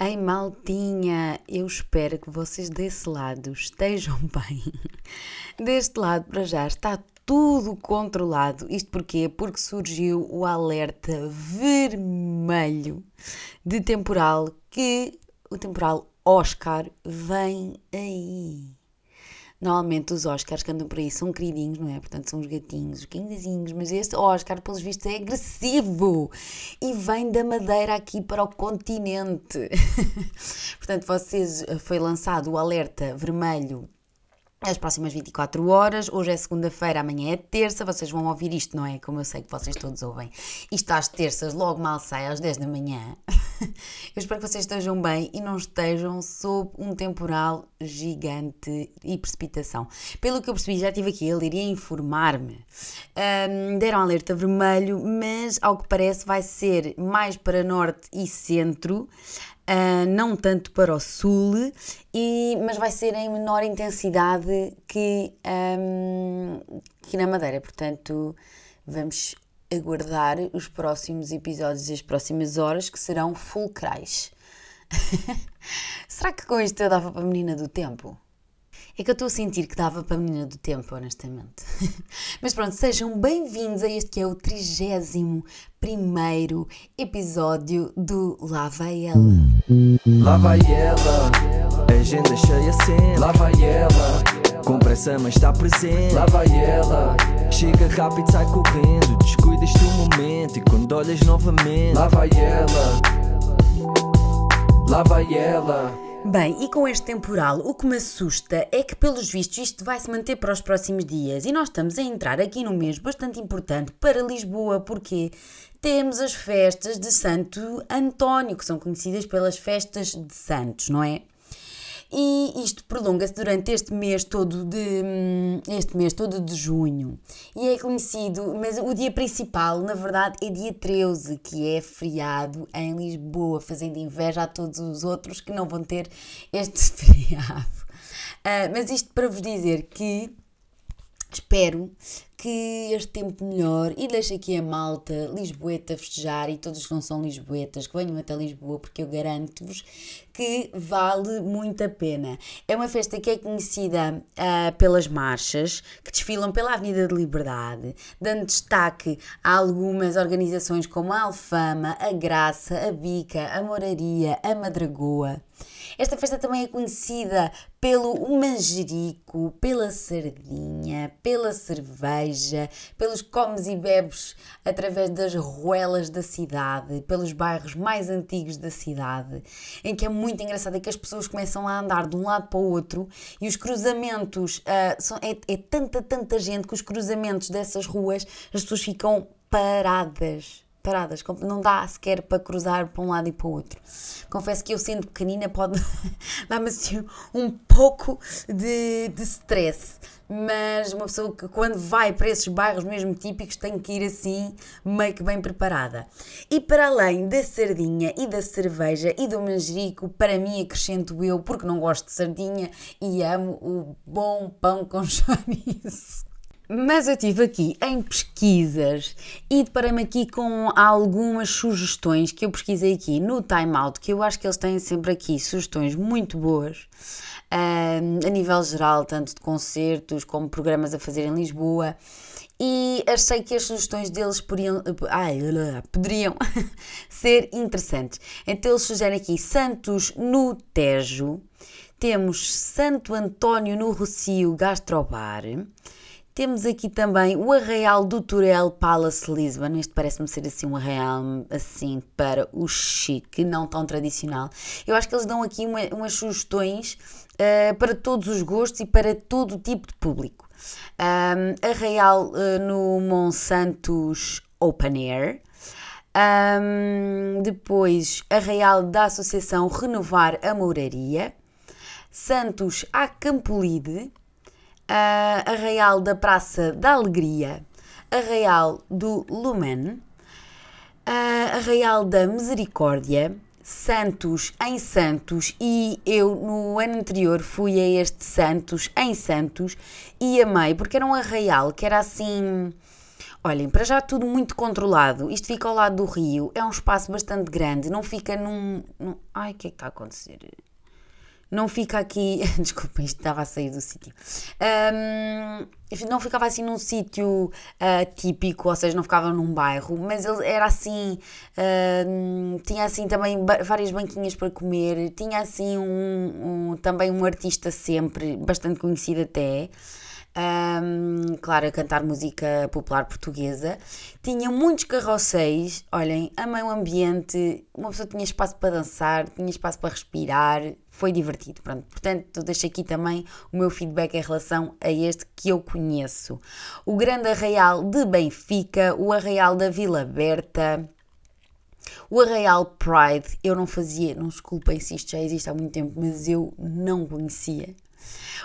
Ei, maltinha, eu espero que vocês desse lado estejam bem. Deste lado, para já, está tudo controlado. Isto porquê? Porque surgiu o alerta vermelho de temporal que o temporal Oscar vem aí. Normalmente os Oscars que andam por aí são queridinhos, não é? Portanto, são os gatinhos, os quinzinhos, mas este Oscar, pelos vistos, é agressivo e vem da Madeira aqui para o continente. Portanto, vocês foi lançado o alerta vermelho as próximas 24 horas. Hoje é segunda-feira, amanhã é terça. Vocês vão ouvir isto, não é? Como eu sei que vocês todos ouvem. Isto às terças, logo mal sai, às 10 da manhã. Eu espero que vocês estejam bem e não estejam sob um temporal gigante e precipitação. Pelo que eu percebi, já estive aqui, ele iria informar-me. Um, deram alerta vermelho, mas ao que parece vai ser mais para norte e centro uh, não tanto para o sul, e, mas vai ser em menor intensidade que, um, que na Madeira. Portanto, vamos aguardar os próximos episódios e as próximas horas que serão fulcrais. Será que com isto eu dava para a menina do tempo? É que eu estou a sentir que dava para a menina do tempo, honestamente. Mas pronto, sejam bem-vindos a este que é o 31 primeiro episódio do Lá Vai Ela. Lá vai ela, agenda cheia sempre. Lá vai ela, com pressa mas está presente. Lá vai ela, chega rápido, sai correndo. Descuidas do momento e quando olhas novamente. Lá vai ela, lá vai ela. Bem, e com este temporal, o que me assusta é que, pelos vistos, isto vai se manter para os próximos dias e nós estamos a entrar aqui num mês bastante importante para Lisboa, porque temos as festas de Santo António, que são conhecidas pelas festas de Santos, não é? E isto prolonga-se durante este mês todo de hum, este mês todo de junho. E é conhecido, mas o dia principal na verdade é dia 13 que é feriado em Lisboa fazendo inveja a todos os outros que não vão ter este feriado. Uh, mas isto para vos dizer que espero que este tempo melhor e deixo aqui a malta lisboeta festejar e todos que não são lisboetas que venham até Lisboa porque eu garanto-vos que vale muito a pena. É uma festa que é conhecida uh, pelas marchas que desfilam pela Avenida de Liberdade, dando destaque a algumas organizações como a Alfama, a Graça, a Bica, a Moraria, a Madragoa. Esta festa também é conhecida pelo manjerico, pela sardinha, pela cerveja, pelos comes e bebes através das ruelas da cidade, pelos bairros mais antigos da cidade, em que é muito engraçado é que as pessoas começam a andar de um lado para o outro e os cruzamentos, uh, são, é, é tanta, tanta gente que os cruzamentos dessas ruas as pessoas ficam paradas paradas, não dá sequer para cruzar para um lado e para o outro. Confesso que eu, sendo pequenina, pode dar-me assim um pouco de, de stress, mas uma pessoa que, quando vai para esses bairros mesmo típicos, tem que ir assim, meio que bem preparada. E para além da sardinha e da cerveja e do manjerico, para mim acrescento eu, porque não gosto de sardinha e amo o bom pão com chouriço. Mas eu estive aqui em pesquisas e deparei-me aqui com algumas sugestões que eu pesquisei aqui no Time Out, que eu acho que eles têm sempre aqui sugestões muito boas um, a nível geral, tanto de concertos como programas a fazer em Lisboa. E achei que as sugestões deles poderiam, ai, poderiam ser interessantes. Então eles sugerem aqui Santos no Tejo, temos Santo António no Rocio Gastrobar, temos aqui também o Arraial do Turel Palace Lisbon. Este parece-me ser assim um arraial assim para o chique, não tão tradicional. Eu acho que eles dão aqui uma, umas sugestões uh, para todos os gostos e para todo o tipo de público. Um, Arraial uh, no Monsantos Open Air. Um, depois, Arraial da Associação Renovar a Mouraria. Santos à Campolide uh, Arraial da Praça da Alegria, Arraial do Lumen, uh, Arraial da Misericórdia, Santos em Santos e eu no ano anterior fui a este Santos em Santos e amei porque era um arraial que era assim Olhem, para já tudo muito controlado. Isto fica ao lado do rio, é um espaço bastante grande, não fica num. num... Ai, o que é que está a acontecer? Não fica aqui. Desculpem, isto estava a sair do sítio. Um, não ficava assim num sítio uh, típico, ou seja, não ficava num bairro, mas ele era assim. Uh, tinha assim também várias banquinhas para comer, tinha assim um, um, também um artista sempre, bastante conhecido até um, claro, a cantar música popular portuguesa. Tinha muitos carrosséis, olhem, amei o ambiente, uma pessoa tinha espaço para dançar, tinha espaço para respirar, foi divertido. Pronto, portanto, deixo aqui também o meu feedback em relação a este que eu conheço. O Grande Arraial de Benfica, o Arraial da Vila Berta. O Arraial Pride, eu não fazia, não desculpem se isto já existe há muito tempo, mas eu não conhecia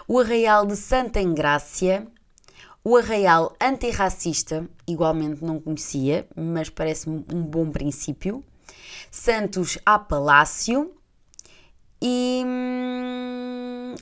o Arraial de Santa Engrácia, o Arraial Antirracista, igualmente não conhecia, mas parece-me um bom princípio, Santos a Palácio e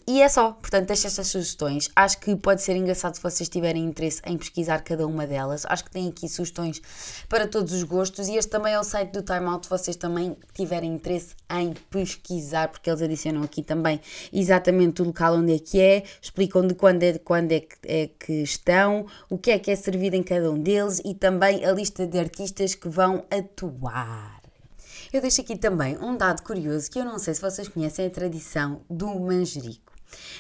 e é só, portanto, deixo estas sugestões. Acho que pode ser engraçado se vocês tiverem interesse em pesquisar cada uma delas. Acho que tem aqui sugestões para todos os gostos e este também é o site do Time Out se vocês também tiverem interesse em pesquisar, porque eles adicionam aqui também exatamente o local onde é que é, explicam de quando é, quando é, que, é que estão, o que é que é servido em cada um deles e também a lista de artistas que vão atuar. Eu deixo aqui também um dado curioso que eu não sei se vocês conhecem a tradição do manjerico.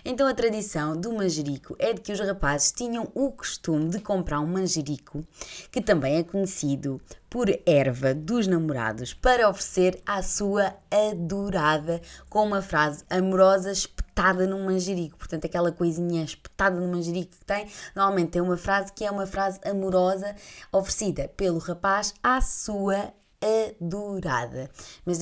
Então a tradição do manjerico é de que os rapazes tinham o costume de comprar um manjerico, que também é conhecido por erva dos namorados, para oferecer à sua adorada com uma frase amorosa espetada no manjerico. Portanto, aquela coisinha espetada no manjerico que tem, normalmente tem uma frase que é uma frase amorosa oferecida pelo rapaz à sua adorada. Mas,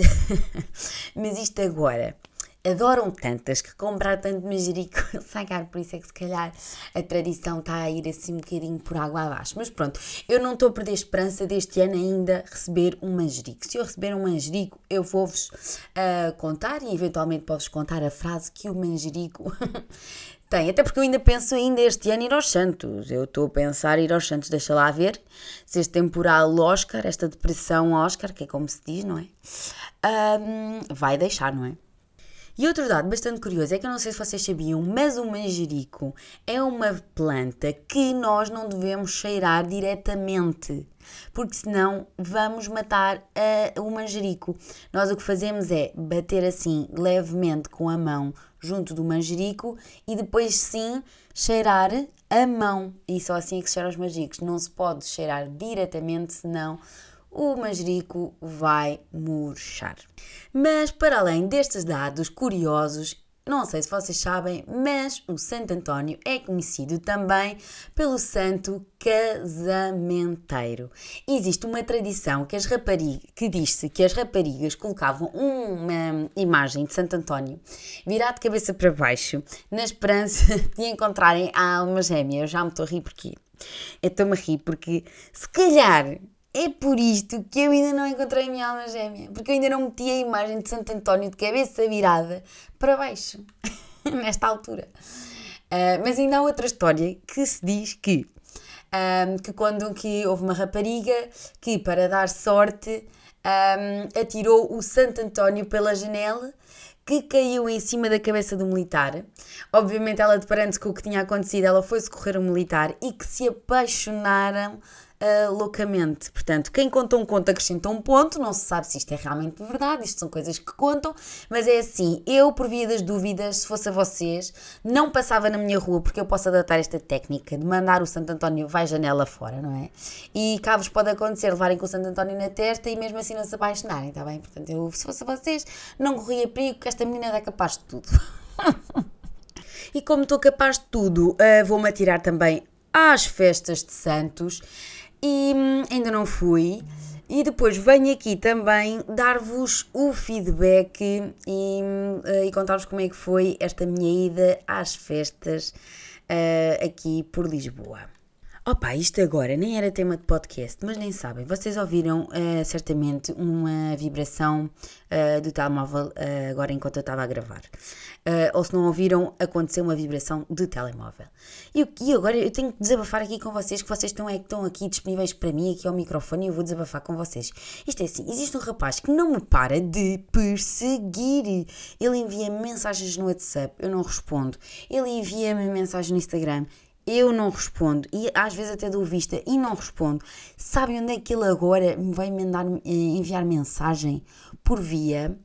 mas isto agora adoram tantas que comprar tanto manjerico sacar, por isso é que se calhar a tradição está a ir assim um bocadinho por água abaixo. Mas pronto, eu não estou a perder esperança deste ano ainda receber um manjerico. Se eu receber um manjerico, eu vou-vos uh, contar e eventualmente posso-vos contar a frase que o manjerico Tem, até porque eu ainda penso ainda este ano ir aos Santos. Eu estou a pensar ir aos Santos, deixa lá ver se este temporal Oscar, esta depressão Oscar, que é como se diz, não é? Um, vai deixar, não é? E outro dado bastante curioso é que eu não sei se vocês sabiam, mas o manjerico é uma planta que nós não devemos cheirar diretamente, porque senão vamos matar a, o manjerico. Nós o que fazemos é bater assim levemente com a mão junto do manjerico e depois sim cheirar a mão. E só assim é que se cheira os manjericos. Não se pode cheirar diretamente, senão o manjerico vai murchar. Mas para além destes dados curiosos, não sei se vocês sabem, mas o Santo António é conhecido também pelo santo casamenteiro. Existe uma tradição que, as raparigas, que diz-se que as raparigas colocavam uma imagem de Santo António virado de cabeça para baixo, na esperança de encontrarem a alma gêmea. Eu já me estou a rir porque eu estou-me a rir porque se calhar é por isto que eu ainda não encontrei a minha alma gêmea, porque eu ainda não meti a imagem de Santo António de cabeça virada para baixo, nesta altura. Uh, mas ainda há outra história que se diz que, um, que quando que houve uma rapariga que, para dar sorte, um, atirou o Santo António pela janela que caiu em cima da cabeça do militar. Obviamente, ela deparando-se com o que tinha acontecido, ela foi socorrer o militar e que se apaixonaram uh, loucamente. Portanto, quem conta um conto acrescenta um ponto, não se sabe se isto é realmente verdade, isto são coisas que contam, mas é assim, eu, por via das dúvidas, se fosse a vocês, não passava na minha rua, porque eu posso adotar esta técnica de mandar o Santo António vai janela fora, não é? E cá vos pode acontecer levarem com o Santo António na testa e mesmo assim não se apaixonarem, está bem? Portanto, eu, se fosse a vocês, não corria perigo, que esta menina é capaz de tudo. e como estou capaz de tudo, uh, vou-me atirar também às festas de Santos e hum, ainda não fui. E depois venho aqui também dar-vos o feedback e, hum, e contar-vos como é que foi esta minha ida às festas uh, aqui por Lisboa. Opa, isto agora nem era tema de podcast, mas nem sabem. Vocês ouviram uh, certamente uma vibração uh, do telemóvel uh, agora enquanto eu estava a gravar. ou se não ouviram, aconteceu uma vibração de telemóvel. E, e, agora eu tenho que desabafar aqui com vocês, que vocês estão, é, estão aqui disponíveis para mim, aqui ao microfone, e eu vou desabafar com vocês. Isto é assim: existe um rapaz que não me para de perseguir. Ele envia-me mensagens no WhatsApp, eu não respondo. Ele envia-me mensagens no Instagram eu não respondo e às vezes até dou vista e não respondo. Sabem onde é que ele agora me vai mandar, eh, enviar mensagem? Por via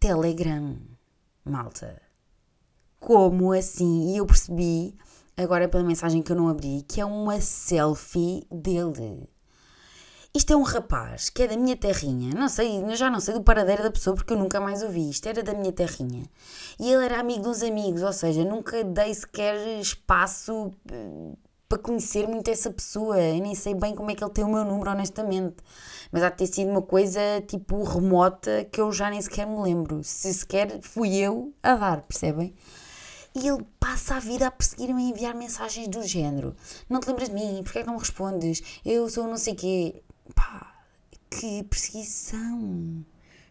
Telegram, malta. Como assim? E eu percebi, agora pela mensagem que eu não abri, que é uma selfie dele. Isto é um rapaz que é da minha terrinha. Não sei, já não sei do paradeiro da pessoa porque eu nunca mais ouvi. Isto era da minha terrinha. E ele era amigo dos amigos, ou seja, nunca dei sequer espaço eh, para conhecer muito essa pessoa. Eu nem sei bem como é que ele tem o meu número, honestamente. Mas há de ter sido uma coisa tipo remota que eu já nem sequer me lembro. Se sequer fui eu a dar, percebem? E ele passa a vida a perseguir-me a enviar mensagens do género: Não te lembras de mim? Porquê é que não me respondes? Eu sou não sei quê. Pá, que perseguição!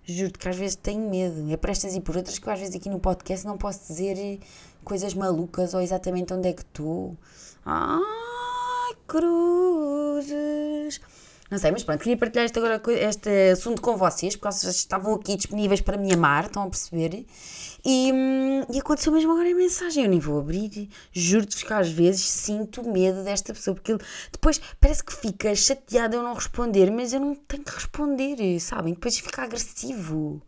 Juro-te que às vezes tenho medo. É por estas e por outras que eu às vezes aqui no podcast não posso dizer coisas malucas ou exatamente onde é que estou. Ai, cruzes! Não sei, mas pronto, queria partilhar este, agora, este assunto com vocês, porque vocês estavam aqui disponíveis para me amar, estão a perceber? E, hum, e aconteceu mesmo agora a mensagem, eu nem vou abrir, juro-te que às vezes sinto medo desta pessoa, porque ele depois parece que fica chateado eu não responder, mas eu não tenho que responder, sabem? Depois fica agressivo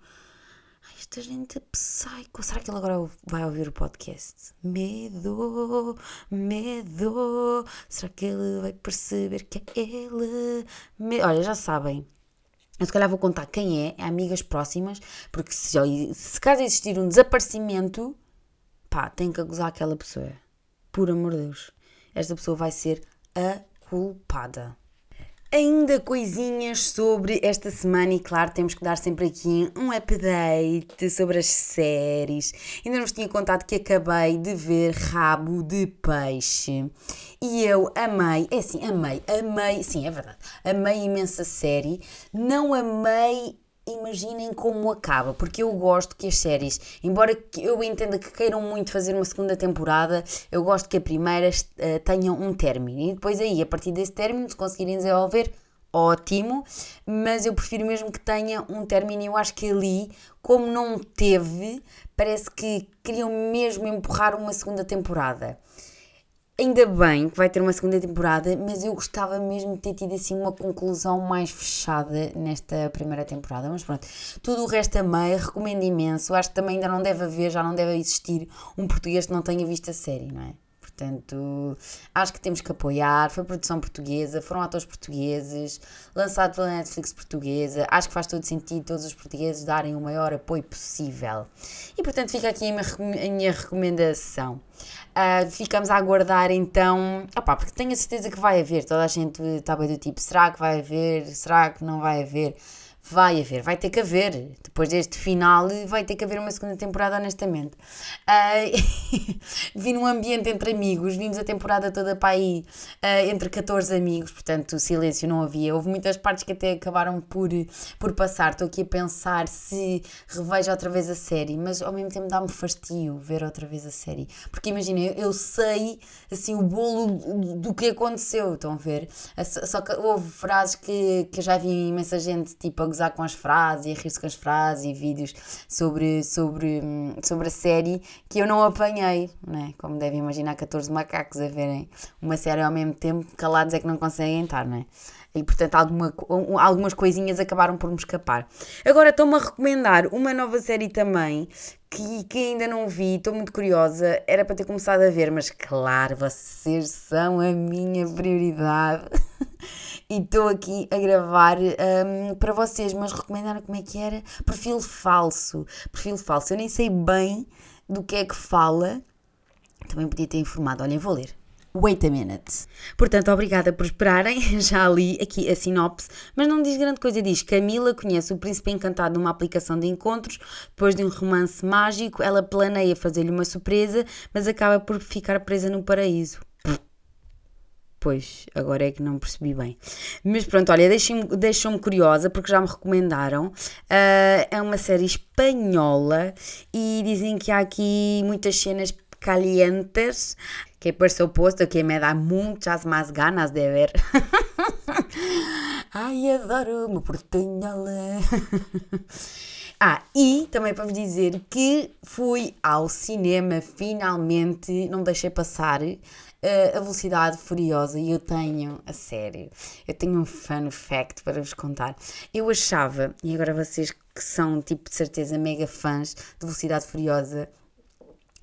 esta gente é psycho. Será que ele agora vai ouvir o podcast? Medo, medo. Será que ele vai perceber que é ele? Me... Olha, já sabem. Eu se calhar vou contar quem é, é amigas próximas, porque se, se caso existir um desaparecimento, pá, tem que acusar aquela pessoa. Por amor de Deus. Esta pessoa vai ser a culpada. Ainda coisinhas sobre esta semana e claro, temos que dar sempre aqui um update sobre as séries. Ainda nos tinha contado que acabei de ver Rabo de Peixe e eu amei, é assim, amei, amei, sim, é verdade, amei imensa série, não amei imaginem como acaba, porque eu gosto que as séries, embora eu entenda que queiram muito fazer uma segunda temporada, eu gosto que a primeira uh, tenha um término e depois aí, a partir desse término, se conseguirem desenvolver, ótimo, mas eu prefiro mesmo que tenha um término. Eu acho que ali, como não teve, parece que queriam mesmo empurrar uma segunda temporada. Ainda bem que vai ter uma segunda temporada, mas eu gostava mesmo de ter tido assim uma conclusão mais fechada nesta primeira temporada. Mas pronto, tudo o resto amei, recomendo imenso. Acho que também ainda não deve haver, já não deve existir um português que não tenha visto a série, não é? Portanto, acho que temos que apoiar. Foi produção portuguesa, foram atores portugueses, lançado pela Netflix portuguesa. Acho que faz todo sentido todos os portugueses darem o maior apoio possível. E portanto, fica aqui a minha, recomendação. Uh, ficamos a aguardar então. Opá, porque tenho a certeza que vai haver. Toda a gente está bem do tipo: será que vai haver? Será que não vai haver? Vai haver, vai ter que haver. Depois deste final, vai ter que haver uma segunda temporada, honestamente. Uh, vi num ambiente entre amigos, vimos a temporada toda para aí uh, entre 14 amigos, portanto, silêncio não havia. Houve muitas partes que até acabaram por, por passar. Estou aqui a pensar se revejo outra vez a série, mas ao mesmo tempo dá-me fastio ver outra vez a série. Porque imagina, eu sei assim o bolo do que aconteceu, estão a ver? Só que houve frases que, que eu já vi imensa gente tipo gozar com as frases e a rir-se com as frases e vídeos sobre, sobre, sobre a série que eu não apanhei, né? como devem imaginar 14 macacos a verem uma série ao mesmo tempo, calados é que não conseguem estar, não é? E portanto alguma, algumas coisinhas acabaram por me escapar. Agora estou-me a recomendar uma nova série também que, que ainda não vi, estou muito curiosa. Era para ter começado a ver, mas claro, vocês são a minha prioridade. e estou aqui a gravar um, para vocês, mas recomendaram como é que era? Perfil falso. Perfil falso. Eu nem sei bem do que é que fala. Também podia ter informado. Olhem, vou ler. Wait a minute. Portanto, obrigada por esperarem. Já li aqui a sinopse, mas não diz grande coisa. Diz: Camila conhece o príncipe encantado numa aplicação de encontros. Depois de um romance mágico, ela planeia fazer-lhe uma surpresa, mas acaba por ficar presa no paraíso. Pois, agora é que não percebi bem. Mas pronto, olha, deixou-me curiosa porque já me recomendaram. Uh, é uma série espanhola e dizem que há aqui muitas cenas calientes que por supuesto que me dá muitas mais ganas de ver. Ai, adoro-me portanhola. Ah, e também para vos dizer que fui ao cinema finalmente, não deixei passar uh, a Velocidade Furiosa e eu tenho, a sério, eu tenho um fun fact para vos contar. Eu achava, e agora vocês que são tipo de certeza mega fãs de Velocidade Furiosa,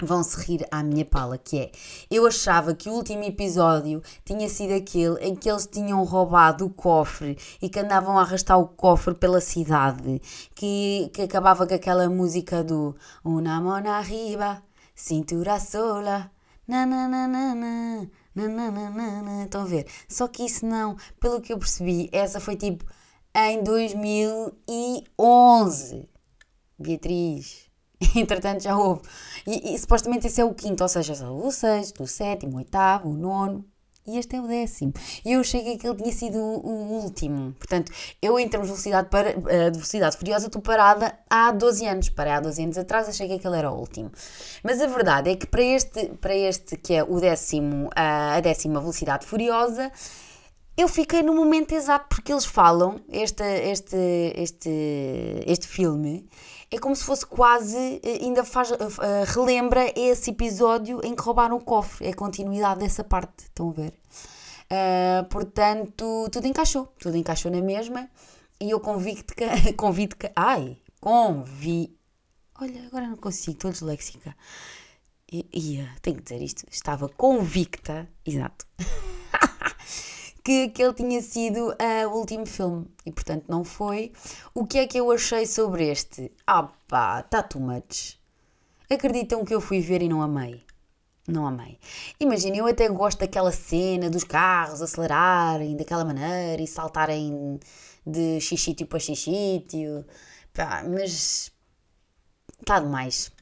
vão se rir à minha pala, que é, eu achava que o último episódio tinha sido aquele em que eles tinham roubado o cofre e que andavam a arrastar o cofre pela cidade, que, que acabava com aquela música do Una mona arriba, cintura sola, nananana, nananana, estão a ver? Só que isso não, pelo que eu percebi, essa foi tipo em 2011. Beatriz, entretanto já houve. E, e, supostamente esse é o quinto, ou seja, o sexto, o sétimo, o oitavo, o nono. E este é o décimo. E eu achei que ele tinha sido o, último. Portanto, eu em termos de velocidade, para, de velocidade furiosa estou parada há 12 anos. Parei há 12 anos atrás, achei que aquele era o último. Mas a verdade é que para este, para este que é o décimo, uh, a décima velocidade furiosa, eu fiquei no momento exato porque eles falam, este, este, este, este filme é como se fosse quase, eh, ainda faz, uh, relembra esse episódio em que roubaram o cofre, é a continuidade dessa parte, estão a ver? Uh, portanto, tudo encaixou, tudo encaixou na mesma. E eu convido que, que, ai, convi, olha, agora não consigo, estou disléxica, ia, tenho que dizer isto, estava convicta, exato, que, que ele tinha sido uh, o último filme e portanto não foi. O que é que eu achei sobre este? Ah pá, tá too much. Acreditam que eu fui ver e não amei. Não amei. Imagina, eu até gosto daquela cena dos carros acelerarem daquela maneira e saltarem de xixítio para xixítio. Pá, mas está demais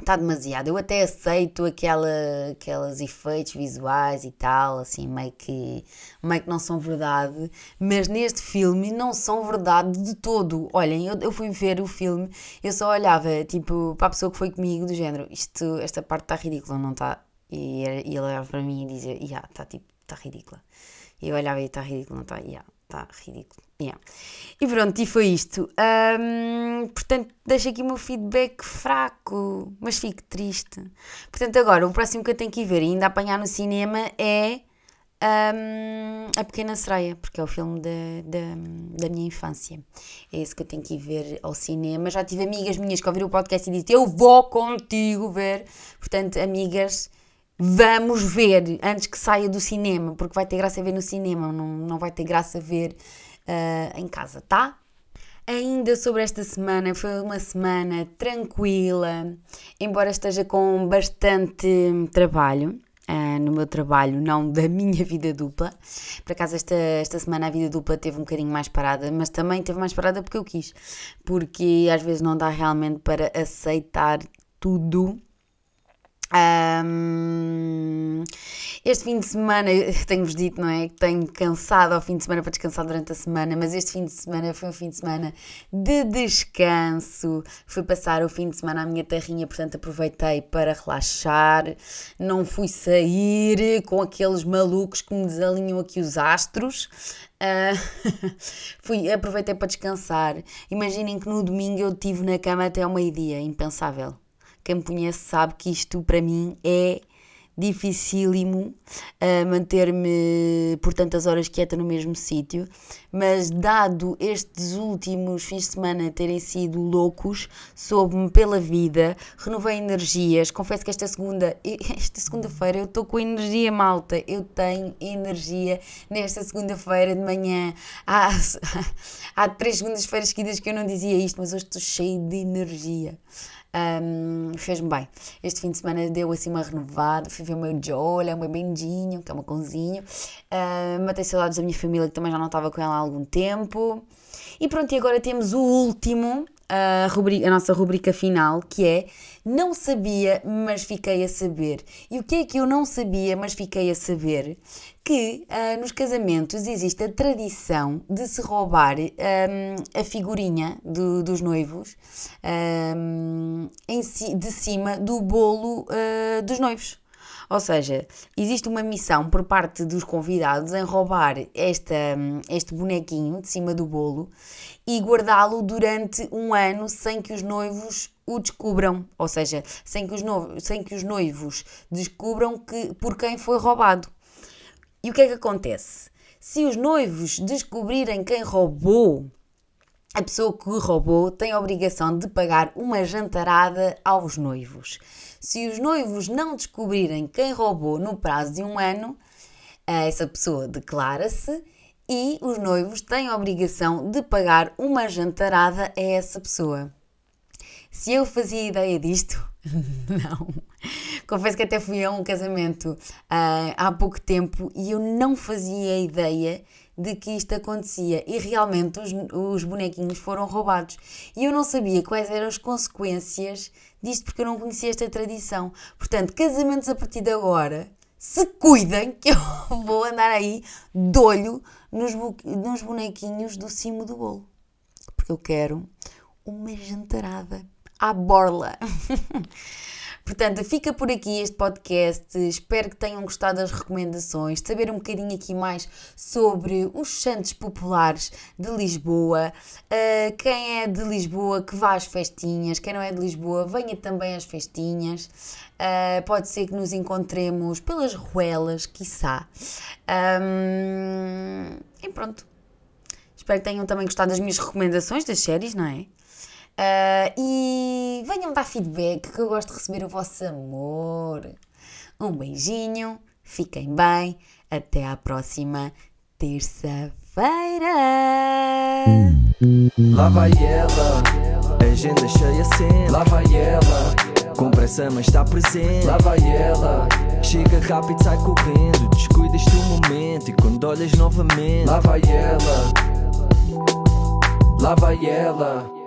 está demasiado. Eu até aceito aquela, aqueles efeitos visuais e tal, assim, meio que, meio que não são verdade, mas neste filme não são verdade de todo. Olhem, eu, eu fui ver o filme, eu só olhava, tipo, para a pessoa que foi comigo, do género, isto, esta parte está ridícula, não está? E, e ele olhava para mim e dizia, já, yeah, está tipo, está ridícula. E eu olhava e está ridículo, não está? Yeah está ridículo. Yeah. E pronto, e foi isto. Um, portanto, deixo aqui o meu feedback fraco, mas fico triste. Portanto, agora, o próximo que eu tenho que ir ver e ainda apanhar no cinema é um, A Pequena Sereia, porque é o filme da, da, da minha infância. É esse que eu tenho que ir ver ao cinema. Já tive amigas minhas que ouviram o podcast e disseram: Eu vou contigo ver. Portanto, amigas vamos ver antes que saia do cinema, porque vai ter graça ver no cinema, não, não vai ter graça ver uh, em casa, tá? Ainda sobre esta semana, foi uma semana tranquila, embora esteja com bastante trabalho. Uh, no meu trabalho, não da minha vida dupla. Por acaso, esta, esta semana a vida dupla teve um bocadinho mais parada, mas também teve mais parada porque eu quis, porque às vezes não dá realmente para aceitar tudo um, este fim de semana, tenho-vos dito, não é? Que tenho cansado ao fim de semana para descansar durante a semana, mas este fim de semana foi um fim de semana de descanso. Fui passar o fim de semana à minha terrinha, portanto aproveitei para relaxar. Não fui sair com aqueles malucos que me desalinham aqui os astros. Uh, fui, aproveitei para descansar. Imaginem que no domingo eu estive na cama até ao meio-dia, impensável quem me conhece sabe que isto para mim é dificílimo uh, manter-me por tantas horas quieta no mesmo sítio, mas dado estes últimos fins de semana terem sido loucos, soube-me pela vida, renovei energias, confesso que esta segunda, esta segunda-feira eu estou com energia malta, eu tenho energia nesta segunda-feira de manhã, há, há três segundas-feiras seguidas que eu não dizia isto, mas hoje estou cheio de energia. Um, Fez-me bem. Este fim de semana deu assim uma renovada. Fui ver o meu Joel, é o meu bendinho, que é o meu cãozinho. Uh, matei saudades da minha família, que também já não estava com ela há algum tempo. E pronto, e agora temos o último, a, rubrica, a nossa rubrica final, que é Não sabia, mas fiquei a saber. E o que é que eu não sabia, mas fiquei a saber? Que uh, nos casamentos existe a tradição de se roubar um, a figurinha do, dos noivos um, em, de cima do bolo uh, dos noivos. Ou seja, existe uma missão por parte dos convidados em roubar esta, este bonequinho de cima do bolo e guardá-lo durante um ano sem que os noivos o descubram, ou seja, sem que os, noivos, sem que os noivos descubram que, por quem foi roubado. E o que é que acontece? Se os noivos descobrirem quem roubou, a pessoa que roubou tem a obrigação de pagar uma jantarada aos noivos. Se os noivos não descobrirem quem roubou no prazo de um ano, essa pessoa declara-se e os noivos têm a obrigação de pagar uma jantarada a essa pessoa. Se eu fazia ideia disto, não. Confesso que até fui a um casamento uh, há pouco tempo e eu não fazia ideia de que isto acontecia e realmente os, os bonequinhos foram roubados. E eu não sabia quais eram as consequências disto porque eu não conhecia esta tradição. Portanto, casamentos a partir de agora, se cuidem que eu vou andar aí de olho nos, nos bonequinhos do cimo do bolo. Porque eu quero uma jantarada à borla. Portanto, fica por aqui este podcast. Espero que tenham gostado das recomendações, saber um bocadinho aqui mais sobre os santos populares de Lisboa. Uh, quem é de Lisboa que vá às festinhas, quem não é de Lisboa, venha também às festinhas. Uh, pode ser que nos encontremos pelas ruelas, quiçá. Um, e pronto. Espero que tenham também gostado das minhas recomendações das séries, não é? Uh, e venham dar feedback que eu gosto de receber o vosso amor. Um beijinho, fiquem bem, até à próxima terça-feira. Lá vai ela, agenda cheia sempre. Lá vai ela, com pressa mas está presente. Lá vai ela, chega rápido, sai correndo. Descuidas do momento e quando olhas novamente. Lá vai ela, lá vai ela.